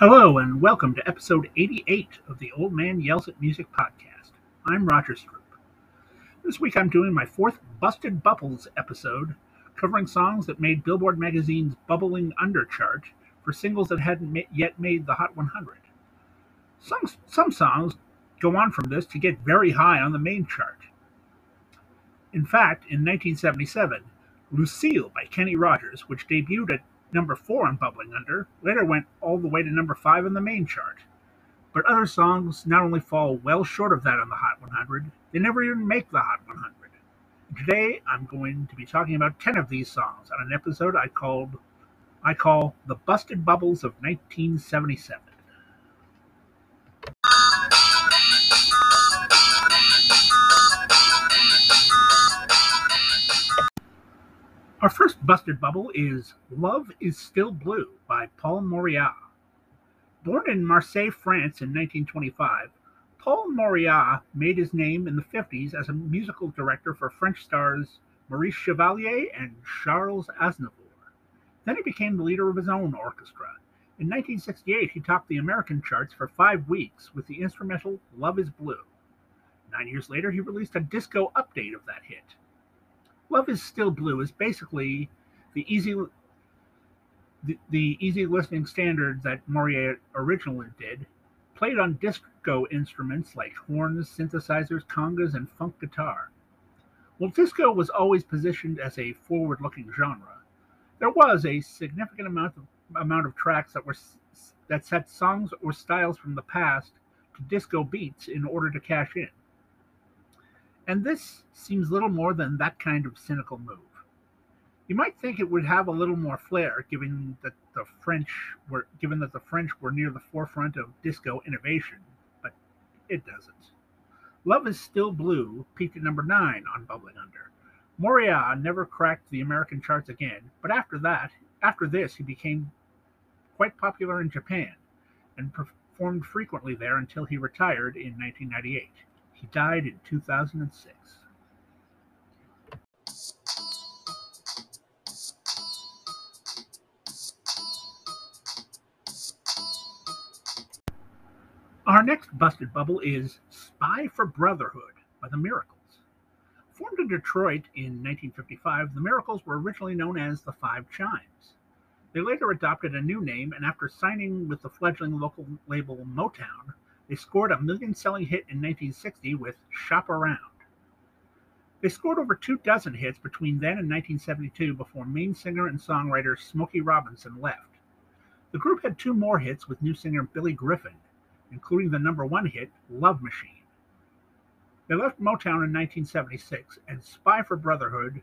Hello, and welcome to episode 88 of the Old Man Yells at Music podcast. I'm Roger Stroop. This week I'm doing my fourth Busted Bubbles episode, covering songs that made Billboard magazine's Bubbling Under chart for singles that hadn't yet made the Hot 100. Some, some songs go on from this to get very high on the main chart. In fact, in 1977, Lucille by Kenny Rogers, which debuted at number four on Bubbling Under, later went all the way to number five on the main chart. But other songs not only fall well short of that on the Hot 100, they never even make the Hot 100. Today, I'm going to be talking about 10 of these songs on an episode I called I call The Busted Bubbles of 1977. Busted bubble is Love is Still Blue by Paul Mauriat. Born in Marseille, France in 1925, Paul Mauriat made his name in the 50s as a musical director for French stars Maurice Chevalier and Charles Aznavour. Then he became the leader of his own orchestra. In 1968, he topped the American charts for five weeks with the instrumental Love is Blue. Nine years later, he released a disco update of that hit. Love is Still Blue is basically the easy the, the easy listening standard that Mauriat originally did, played on disco instruments like horns, synthesizers, congas, and funk guitar. While disco was always positioned as a forward-looking genre, there was a significant amount of amount of tracks that were that set songs or styles from the past to disco beats in order to cash in. And this seems little more than that kind of cynical move. You might think it would have a little more flair, given that the French were given that the French were near the forefront of disco innovation, but it doesn't. Love is Still Blue peaked at number nine on Bubbling Under. Mauriat never cracked the American charts again, but after that, after this, he became quite popular in Japan and performed frequently there until he retired in 1998. He died in 2006. Our next busted bubble is Spy for Brotherhood by the Miracles. Formed in Detroit in 1955, the Miracles were originally known as the Five Chimes. They later adopted a new name, and after signing with the fledgling local label Motown, they scored a million selling hit in 1960 with Shop Around. They scored over two dozen hits between then and 1972 before main singer and songwriter Smokey Robinson left. The group had two more hits with new singer Billy Griffin, including the number one hit, Love Machine. They left Motown in 1976, and Spy for Brotherhood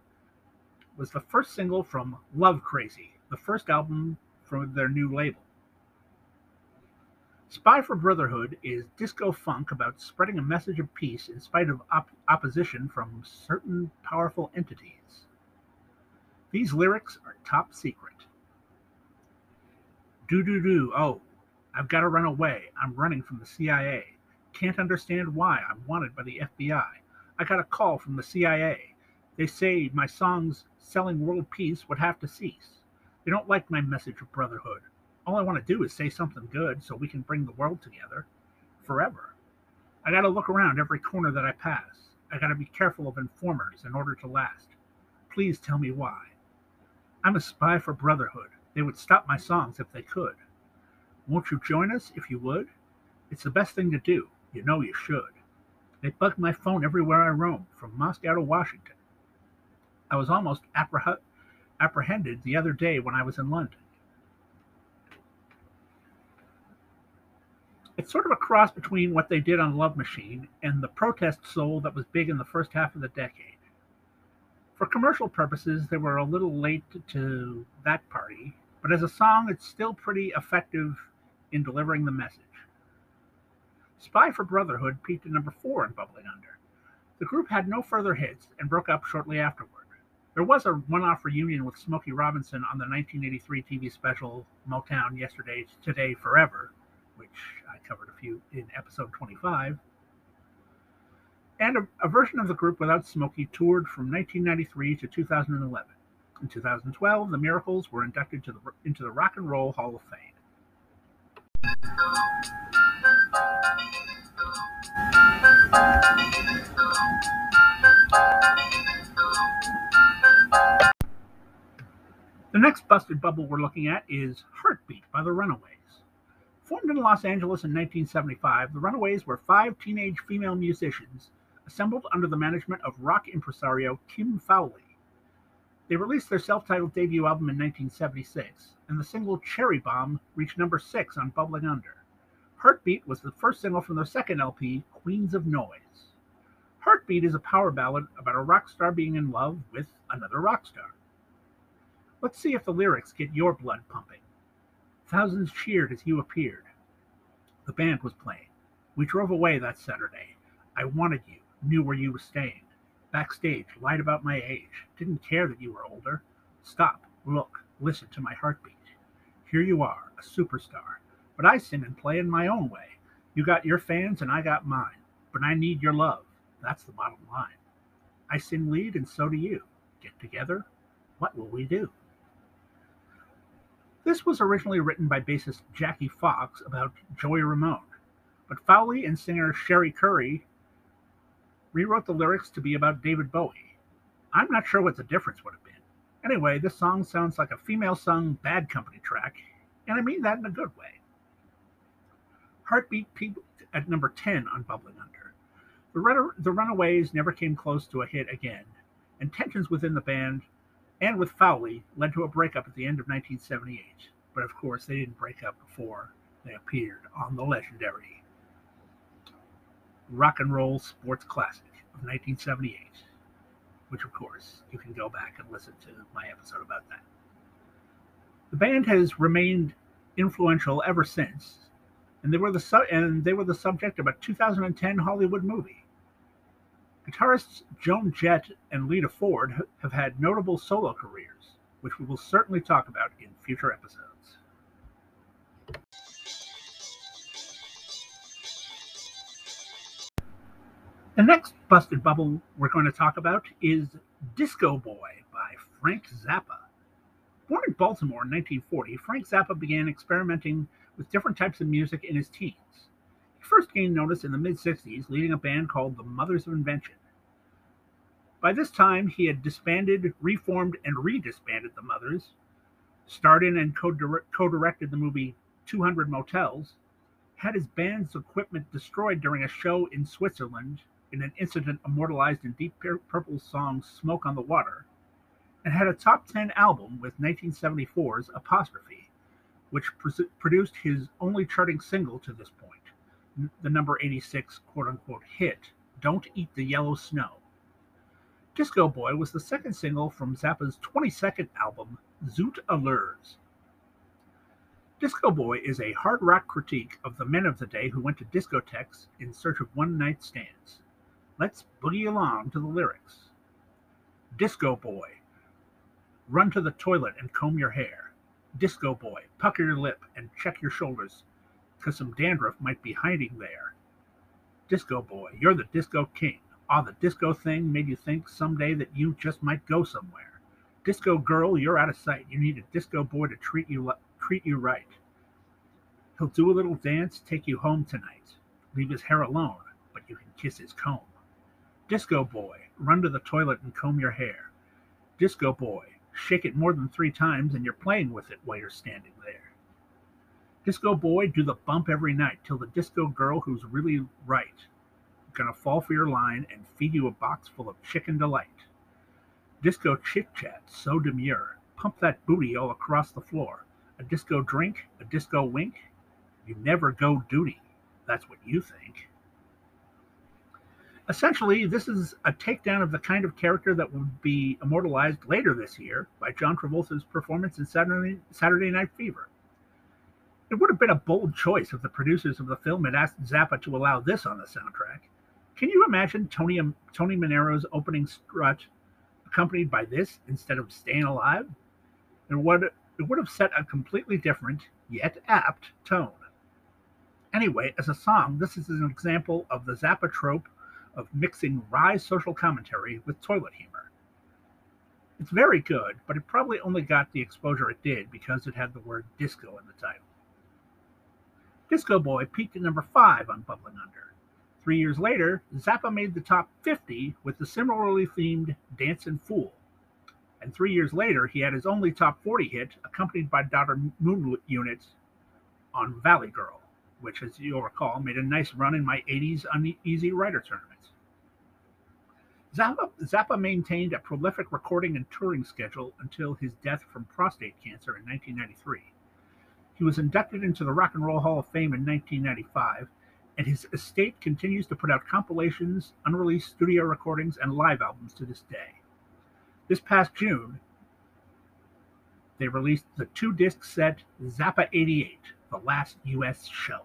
was the first single from Love Crazy, the first album from their new label. Spy for Brotherhood is disco funk about spreading a message of peace in spite of op- opposition from certain powerful entities. These lyrics are top secret. Do do do, oh, I've got to run away. I'm running from the CIA. Can't understand why. I'm wanted by the FBI. I got a call from the CIA. They say my songs selling world peace would have to cease. They don't like my message of brotherhood. All I want to do is say something good so we can bring the world together forever. I got to look around every corner that I pass. I got to be careful of informers in order to last. Please tell me why. I'm a spy for brotherhood. They would stop my songs if they could. Won't you join us if you would? It's the best thing to do. You know you should. They bug my phone everywhere I roam, from Moscow to Washington. I was almost appreh- apprehended the other day when I was in London. It's sort of a cross between what they did on Love Machine and the protest soul that was big in the first half of the decade. For commercial purposes, they were a little late to that party, but as a song, it's still pretty effective in delivering the message. Spy for Brotherhood peaked at number four in Bubbling Under. The group had no further hits and broke up shortly afterward. There was a one off reunion with Smokey Robinson on the 1983 TV special Motown Yesterday, Today, Forever, which I covered a few in episode 25. And a, a version of the group without Smokey toured from 1993 to 2011. In 2012, the Miracles were inducted the, into the Rock and Roll Hall of Fame. The next busted bubble we're looking at is Heartbeat by the Runaways. Formed in Los Angeles in 1975, the Runaways were five teenage female musicians assembled under the management of rock impresario Kim Fowley. They released their self titled debut album in 1976, and the single Cherry Bomb reached number six on Bubbling Under. Heartbeat was the first single from their second LP, Queens of Noise. Heartbeat is a power ballad about a rock star being in love with another rock star. Let's see if the lyrics get your blood pumping. Thousands cheered as you appeared. The band was playing. We drove away that Saturday. I wanted you, knew where you were staying. Backstage, lied about my age, didn't care that you were older. Stop, look, listen to my heartbeat. Here you are, a superstar. But I sing and play in my own way. You got your fans and I got mine. But I need your love. That's the bottom line. I sing lead and so do you. Get together? What will we do? This was originally written by bassist Jackie Fox about Joey Ramone, but Fowley and singer Cherie Currie rewrote the lyrics to be about David Bowie. I'm not sure what the difference would have been. Anyway, this song sounds like a female sung Bad Company track, and I mean that in a good way. Heartbeat peaked at number 10 on Bubbling Under. The, Run- the Runaways never came close to a hit again, and tensions within the band and with Fowley led to a breakup at the end of 1978. But of course, they didn't break up before they appeared on the legendary Rock and Roll Sports Classic of 1978, which of course you can go back and listen to my episode about that. The band has remained influential ever since, and they were the su- and they were the subject of a 2010 Hollywood movie. Guitarists Joan Jett and Lita Ford have had notable solo careers, which we will certainly talk about in future episodes. The next busted bubble we're going to talk about is Disco Boy by Frank Zappa. Born in Baltimore in 1940, Frank Zappa began experimenting with different types of music in his teens. He first gained notice in the mid 60s, leading a band called the Mothers of Invention. By this time, he had disbanded, reformed, and redisbanded the Mothers, starred in and co directed the movie 200 Motels, had his band's equipment destroyed during a show in Switzerland in an incident immortalized in Deep Purple's song Smoke on the Water, and had a top 10 album with 1974's Apostrophe, which produced his only charting single to this the number 86 quote unquote hit, Don't Eat the Yellow Snow. Disco Boy was the second single from Zappa's 22nd album, Zoot Allures. Disco Boy is a hard rock critique of the men of the day who went to discotheques in search of one night stands. Let's boogie along to the lyrics. Disco Boy, run to the toilet and comb your hair. Disco Boy, pucker your lip and check your shoulders, because some dandruff might be hiding there. Disco Boy, you're the disco king. Ah, the disco thing made you think someday that you just might go somewhere. Disco girl, you're out of sight. You need a disco boy to treat you treat you right. He'll do a little dance, take you home tonight. Leave his hair alone, but you can kiss his comb. Disco boy, run to the toilet and comb your hair. Disco boy, shake it more than three times and you're playing with it while you're standing there. Disco boy, do the bump every night till the disco girl who's really right gonna fall for your line and feed you a box full of chicken delight. Disco chit chat, so demure. Pump that booty all across the floor. A disco drink, a disco wink. You never go duty. That's what you think. Essentially, this is a takedown of the kind of character that would be immortalized later this year by John Travolta's performance in Saturday, Saturday Night Fever. It would have been a bold choice if the producers of the film had asked Zappa to allow this on the soundtrack, can you imagine Tony Tony Manero's opening strut accompanied by this instead of "Staying Alive"? It would it would have set a completely different yet apt tone. Anyway, as a song, this is an example of the Zappa trope of mixing wry social commentary with toilet humor. It's very good, but it probably only got the exposure it did because it had the word disco in the title. Disco Boy peaked at number 5 on Bubbling Under. Three years later, Zappa made the top 50 with the similarly themed Dancin' Fool. And three years later, he had his only top 40 hit, accompanied by Daughter Moon Unit on Valley Girl, which, as you'll recall, made a nice run in my 80s Uneasy Rider tournament. Zappa, Zappa maintained a prolific recording and touring schedule until his death from prostate cancer in 1993. He was inducted into the Rock and Roll Hall of Fame in 1995, and his estate continues to put out compilations, unreleased studio recordings, and live albums to this day. This past June, they released the two disc set Zappa 88, the last US show.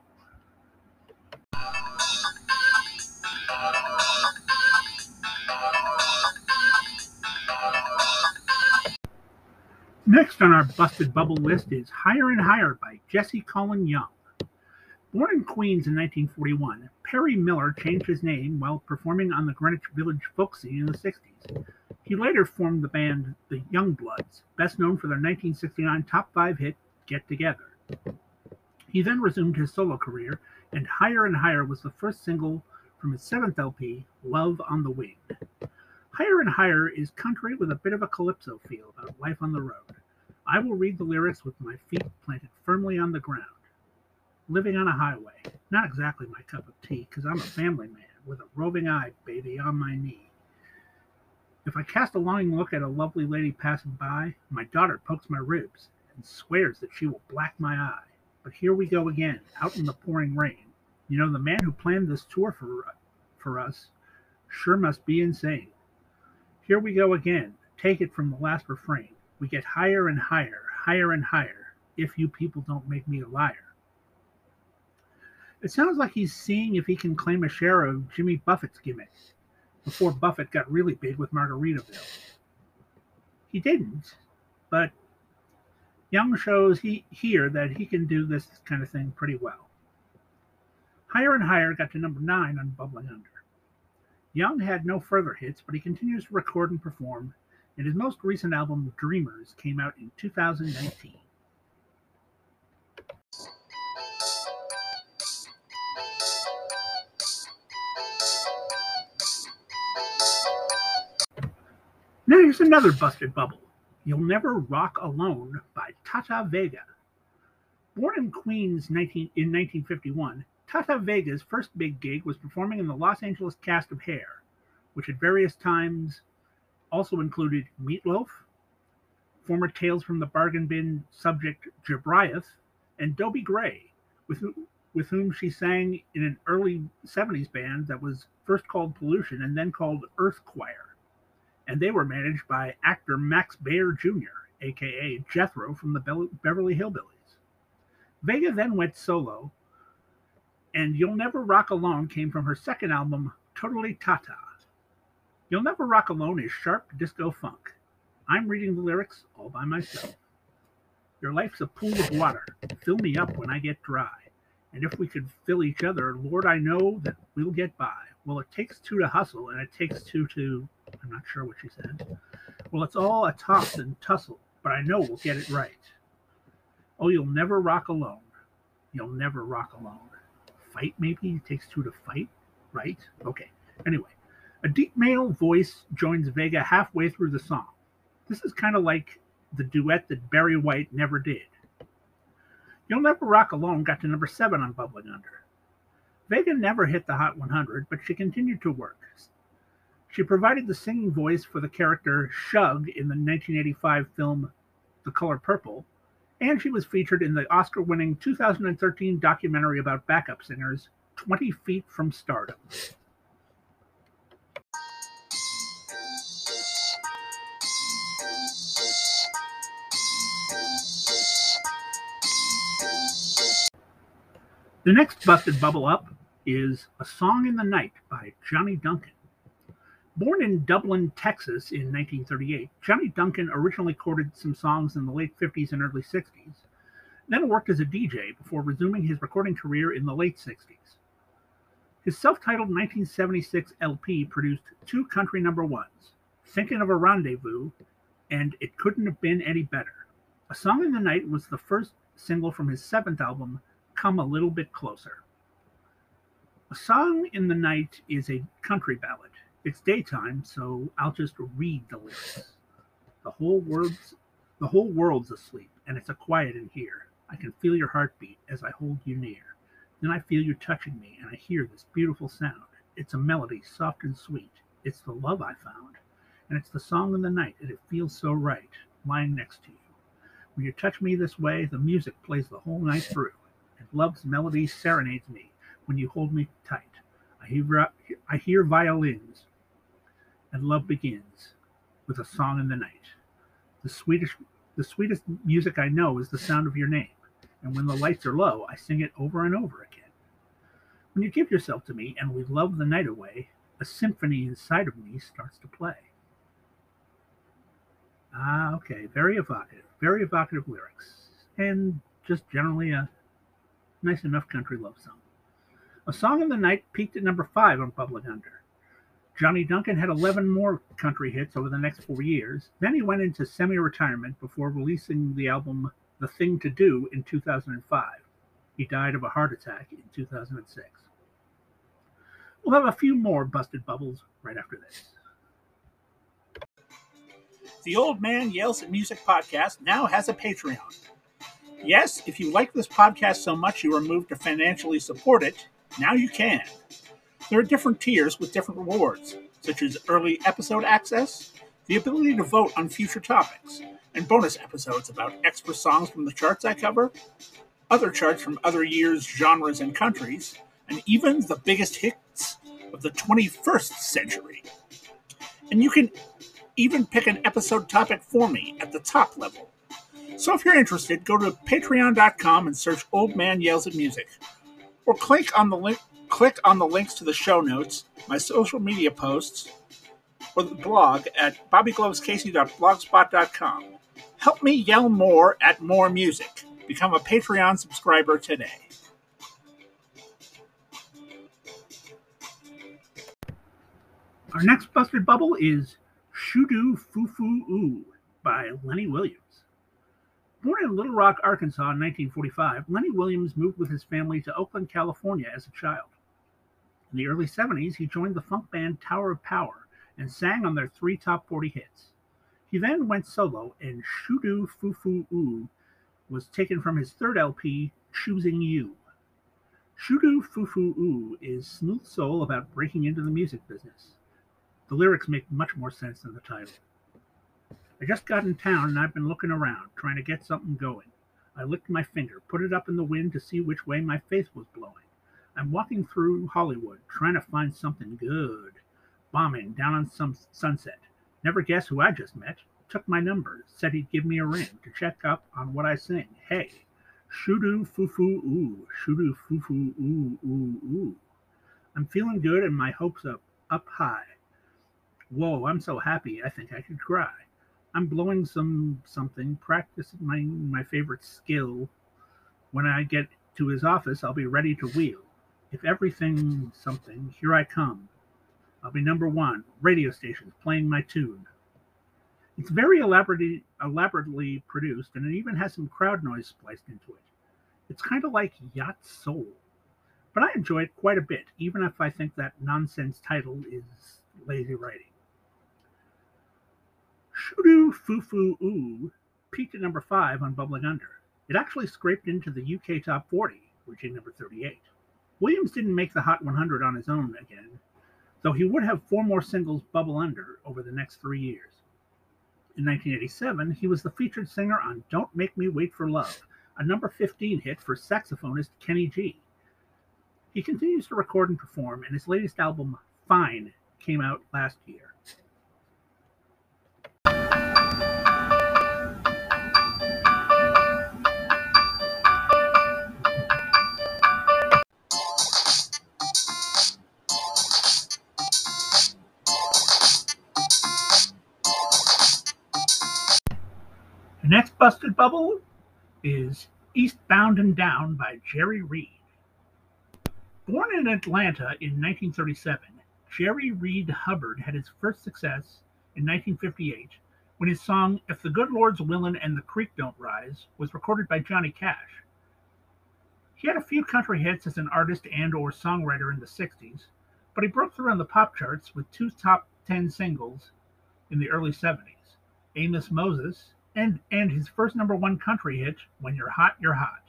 Next on our busted bubble list is Higher and Higher by Jesse Colin Young. Born in Queens in 1941, Perry Miller changed his name while performing on the Greenwich Village folk scene in the 60s. He later formed the band The Youngbloods, best known for their 1969 top five hit Get Together. He then resumed his solo career, and Higher and Higher was the first single from his seventh LP, Love on the Wing. Higher and Higher is country with a bit of a calypso feel about life on the road. I will read the lyrics with my feet planted firmly on the ground. Living on a highway. Not exactly my cup of tea, because I'm a family man with a roving eye, baby, on my knee. If I cast a longing look at a lovely lady passing by, my daughter pokes my ribs and swears that she will black my eye. But here we go again, out in the pouring rain. You know, the man who planned this tour for, for us sure must be insane. Here we go again. Take it from the last refrain. We get higher and higher, higher and higher, if you people don't make me a liar. It sounds like he's seeing if he can claim a share of Jimmy Buffett's gimmicks before Buffett got really big with Margaritaville. He didn't, but Young shows he, here that he can do this kind of thing pretty well. Higher and Higher got to number nine on Bubbling Under. Young had no further hits, but he continues to record and perform, and his most recent album, Dreamers, came out in 2019. Now here's another busted bubble. You'll Never Rock Alone by Tata Vega. Born in Queens 19, in 1951, Tata Vega's first big gig was performing in the Los Angeles cast of Hair, which at various times also included Meatloaf, former Tales from the Bargain Bin subject Jobriath, and Dobie Gray, with, with whom she sang in an early 70s band that was first called Pollution and then called Earth Choir. And they were managed by actor Max Baer Jr., aka Jethro from the Beverly Hillbillies. Vega then went solo and You'll Never Rock Alone came from her second album, Totally Tata. You'll Never Rock Alone is sharp disco funk. I'm reading the lyrics all by myself. Your life's a pool of water. Fill me up when I get dry. And if we could fill each other, Lord, I know that we'll get by. Well, it takes two to hustle, and it takes two to. I'm not sure what she said. Well, it's all a toss and tussle, but I know we'll get it right. Oh, you'll never rock alone. You'll never rock alone fight, maybe? It takes two to fight, right? Okay. Anyway, a deep male voice joins Vega halfway through the song. This is kind of like the duet that Barry White never did. You'll Never Rock Alone got to number seven on Bubbling Under. Vega never hit the Hot 100, but she continued to work. She provided the singing voice for the character Shug in the 1985 film The Color Purple, and she was featured in the Oscar winning 2013 documentary about backup singers, 20 Feet from Stardom. The next busted bubble up is A Song in the Night by Johnny Duncan. Born in Dublin, Texas in 1938, Johnny Duncan originally recorded some songs in the late 50s and early 60s, then worked as a DJ before resuming his recording career in the late 60s. His self titled 1976 LP produced two country number ones Thinking of a Rendezvous and It Couldn't Have Been Any Better. A Song in the Night was the first single from his seventh album, come a little bit closer. A Song in the Night is a country ballad. It's daytime, so I'll just read the lyrics. The whole world's the whole world's asleep, and it's a quiet in here. I can feel your heartbeat as I hold you near. Then I feel you touching me, and I hear this beautiful sound. It's a melody, soft and sweet. It's the love I found, and it's the song in the night, and it feels so right, lying next to you. When you touch me this way, the music plays the whole night through, and love's melody serenades me when you hold me tight. I hear, I hear violins, and love begins with a song in the night. The sweetest, the sweetest music I know is the sound of your name, and when the lights are low, I sing it over and over again. When you give yourself to me and we love the night away, a symphony inside of me starts to play. Ah, okay, very evocative very evocative lyrics, and just generally a nice enough country love song. A Song in the Night peaked at number five on Bubbling Under. Johnny Duncan had 11 more country hits over the next four years. Then he went into semi retirement before releasing the album The Thing to Do in 2005. He died of a heart attack in 2006. We'll have a few more busted bubbles right after this. The Old Man Yells at Music podcast now has a Patreon. Yes, if you like this podcast so much you are moved to financially support it, now you can. There are different tiers with different rewards, such as early episode access, the ability to vote on future topics, and bonus episodes about extra songs from the charts I cover, other charts from other years, genres, and countries, and even the biggest hits of the 21st century. And you can even pick an episode topic for me at the top level. So if you're interested, go to patreon.com and search Old Man Yells at Music. Or click on the link click on the links to the show notes, my social media posts, or the blog at bobbyglovescasey.blogspot.com. Help me yell more at more music. Become a Patreon subscriber today. Our next busted bubble is Shoo-Doo Foo-Foo-Oo by Lenny Williams. Born in Little Rock, Arkansas in 1945, Lenny Williams moved with his family to Oakland, California as a child. In the early 70s, he joined the funk band Tower of Power and sang on their three top 40 hits. He then went solo, and Shoo-Doo Foo-Foo-Oo was taken from his third LP, Choosing You. Shoo-Doo Foo-Foo-Oo is smooth soul about breaking into the music business. The lyrics make much more sense than the title. I just got in town and I've been looking around, trying to get something going. I licked my finger, put it up in the wind to see which way my face was blowing. I'm walking through Hollywood, trying to find something good. Bombing down on some sunset. Never guess who I just met. Took my number, said he'd give me a ring to check up on what I sing. Hey, shoo-doo foo-foo ooh, shoo-doo foo-foo ooh ooh ooh. I'm feeling good and my hopes up up high. Whoa, I'm so happy I think I could cry. I'm blowing some something, practicing my my favorite skill. When I get to his office, I'll be ready to wheel. If everything something, here I come. I'll be number one, radio stations playing my tune. It's very elaborately elaborately produced, and it even has some crowd noise spliced into it. It's kind of like Yacht Soul. But I enjoy it quite a bit, even if I think that nonsense title is lazy writing. Shoo-Doo Foo-Foo-Oo peaked at number 5 on Bubbling Under. It actually scraped into the UK Top 40, reaching number 38. Williams didn't make the Hot 100 on his own again, though he would have four more singles bubble under over the next three years. In 1987, he was the featured singer on Don't Make Me Wait for Love, a number 15 hit for saxophonist Kenny G. He continues to record and perform, and his latest album, Fine, came out last year. The next busted bubble is Eastbound and Down by Jerry Reed. Born in Atlanta in 1937, Jerry Reed Hubbard had his first success in 1958 when his song If the Good Lord's Willin' and the Creek Don't Rise was recorded by Johnny Cash. He had a few country hits as an artist and or songwriter in the 60s, but he broke through on the pop charts with two top 10 singles in the early 70s, Amos Moses and, and his first number one country hit, When You're Hot, You're Hot.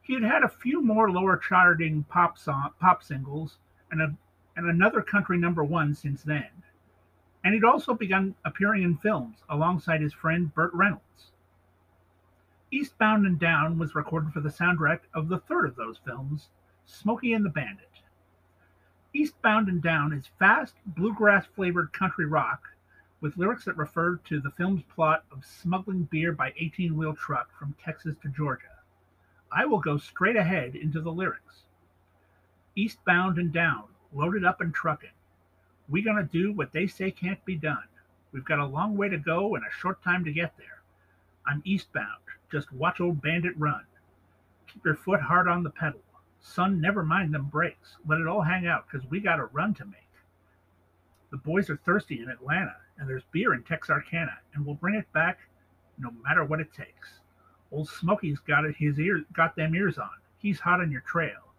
He had had a few more lower charting pop song, pop singles and, a, and another country number one since then. And he'd also begun appearing in films alongside his friend Burt Reynolds. Eastbound and Down was recorded for the soundtrack of the third of those films, Smokey and the Bandit. Eastbound and Down is fast, bluegrass flavored country rock with lyrics that refer to the film's plot of smuggling beer by 18 wheel truck from Texas to Georgia. I will go straight ahead into the lyrics. Eastbound and down, loaded up and trucking. We gonna do what they say can't be done. We've got a long way to go and a short time to get there. I'm eastbound. Just watch old bandit run. Keep your foot hard on the pedal. Son, never mind them brakes. Let it all hang out, 'cause we got a run to make. The boys are thirsty in Atlanta, and there's beer in Texarkana, and we'll bring it back no matter what it takes. Old Smokey's got it, his ears, got them ears on. He's hot on your trail,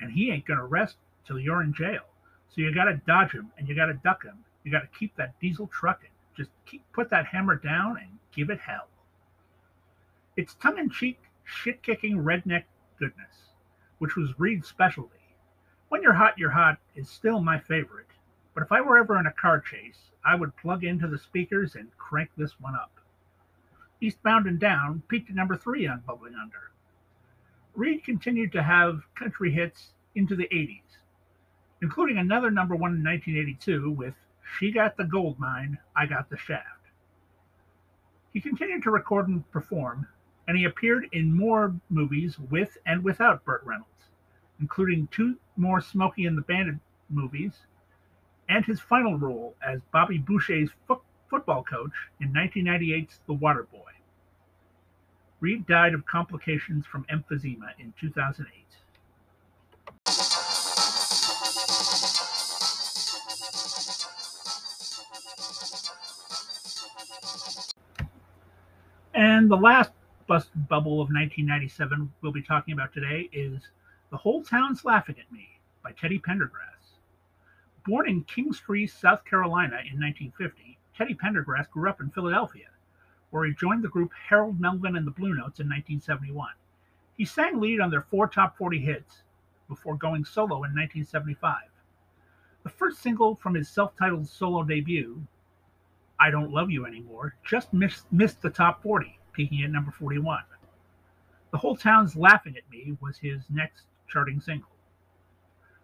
and he ain't gonna rest till you're in jail. So you gotta dodge him, and you gotta duck him. You gotta keep that diesel trucking. Just keep put that hammer down and give it hell. It's tongue-in-cheek, shit-kicking redneck goodness, which was Reed's specialty. When You're Hot, You're Hot is still my favorite, but if I were ever in a car chase, I would plug into the speakers and crank this one up. Eastbound and Down peaked at number three on Bubbling Under. Reed continued to have country hits into the 80s, including another number one in 1982 with She Got the Gold Mine, I Got the Shaft. He continued to record and perform, and he appeared in more movies with and without Burt Reynolds, including two more Smokey and the Bandit movies, and his final role as Bobby Boucher's fo- football coach in 1998's The Water Boy. Reed died of complications from emphysema in 2008. And the last bust bubble of 1997 we'll be talking about today is The Whole Town's Laughing at Me by Teddy Pendergrass. Born in Kingstree, South Carolina in 1950, Teddy Pendergrass grew up in Philadelphia, where he joined the group Harold Melvin and the Blue Notes in 1971. He sang lead on their four top 40 hits before going solo in 1975. The first single from his self titled solo debut, I Don't Love You Anymore, just missed, missed the top 40, peaking at number 41. The Whole Town's Laughing at Me was his next charting single.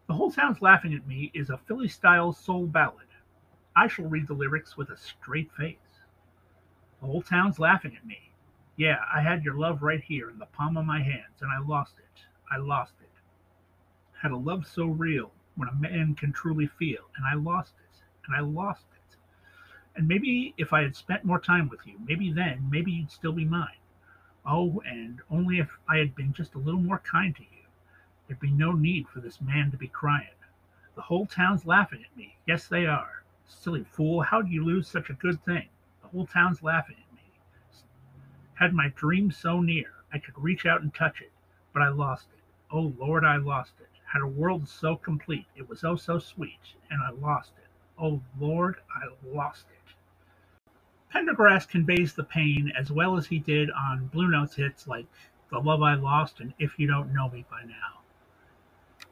The Whole Town's Laughing at Me is a Philly style soul ballad. I shall read the lyrics with a straight face. The whole town's laughing at me. Yeah, I had your love right here in the palm of my hands, and I lost it. I lost it. Had a love so real when a man can truly feel, and I lost it. And I lost it. And maybe if I had spent more time with you, maybe then, maybe you'd still be mine. Oh, and only if I had been just a little more kind to you, there'd be no need for this man to be crying. The whole town's laughing at me. Yes, they are. Silly fool, how'd you lose such a good thing? The whole town's laughing at me. Had my dream so near, I could reach out and touch it, but I lost it. Oh Lord, I lost it. Had a world so complete, it was oh so sweet, and I lost it. Oh Lord, I lost it. Pendergrass conveys the pain as well as he did on Blue Notes hits like The Love I Lost and If You Don't Know Me by Now.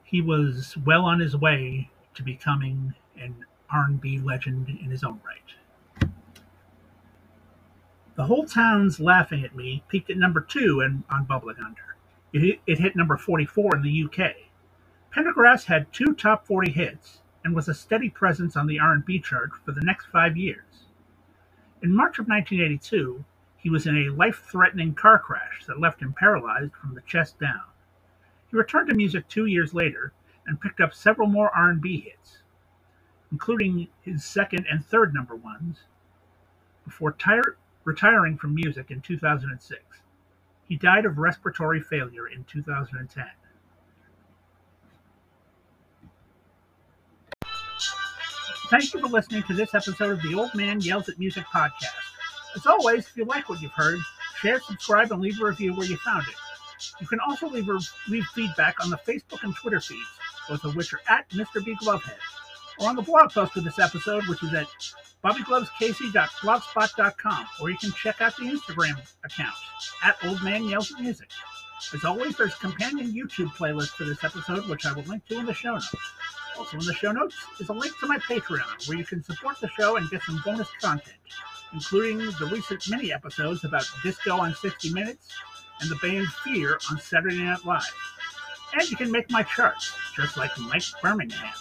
He was well on his way to becoming an R&B legend in his own right. The Whole Town's Laughing at Me peaked at number two and on Bubbling Under. It it hit number 44 in the UK. Pendergrass had two top 40 hits and was a steady presence on the R&B chart for the next five years. In March of 1982, he was in a life-threatening car crash that left him paralyzed from the chest down. He returned to music two years later and picked up several more R&B hits, including his second and third number ones, before tire- retiring from music in 2006. He died of respiratory failure in 2010. Thank you for listening to this episode of the Old Man Yells at Music podcast. As always, if you like what you've heard, share, subscribe, and leave a review where you found it. You can also leave, leave feedback on the Facebook and Twitter feeds, both of which are at Mr. B Glovehead, or on the blog post for this episode, which is at bobbyglovescasey.blogspot.com, or you can check out the Instagram account at Old Man Yells Music. As always, there's a companion YouTube playlist for this episode, which I will link to in the show notes. Also, in the show notes is a link to my Patreon, where you can support the show and get some bonus content, including the recent mini episodes about disco on 60 Minutes and the band Fear on Saturday Night Live. And you can make my charts, just like Mike Birmingham.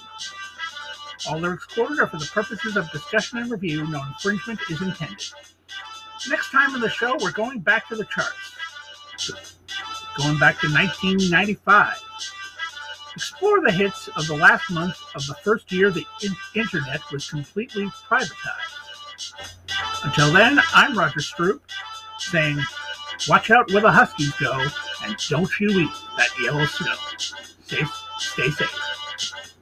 All lyrics quoted are for the purposes of discussion and review. No infringement is intended. Next time in the show, we're going back to the charts. Going back to 1995. Explore the hits of the last month of the first year the in- internet was completely privatized. Until then, I'm Roger Stroop saying, watch out where the Huskies go and don't you eat that yellow snow. Stay, stay safe.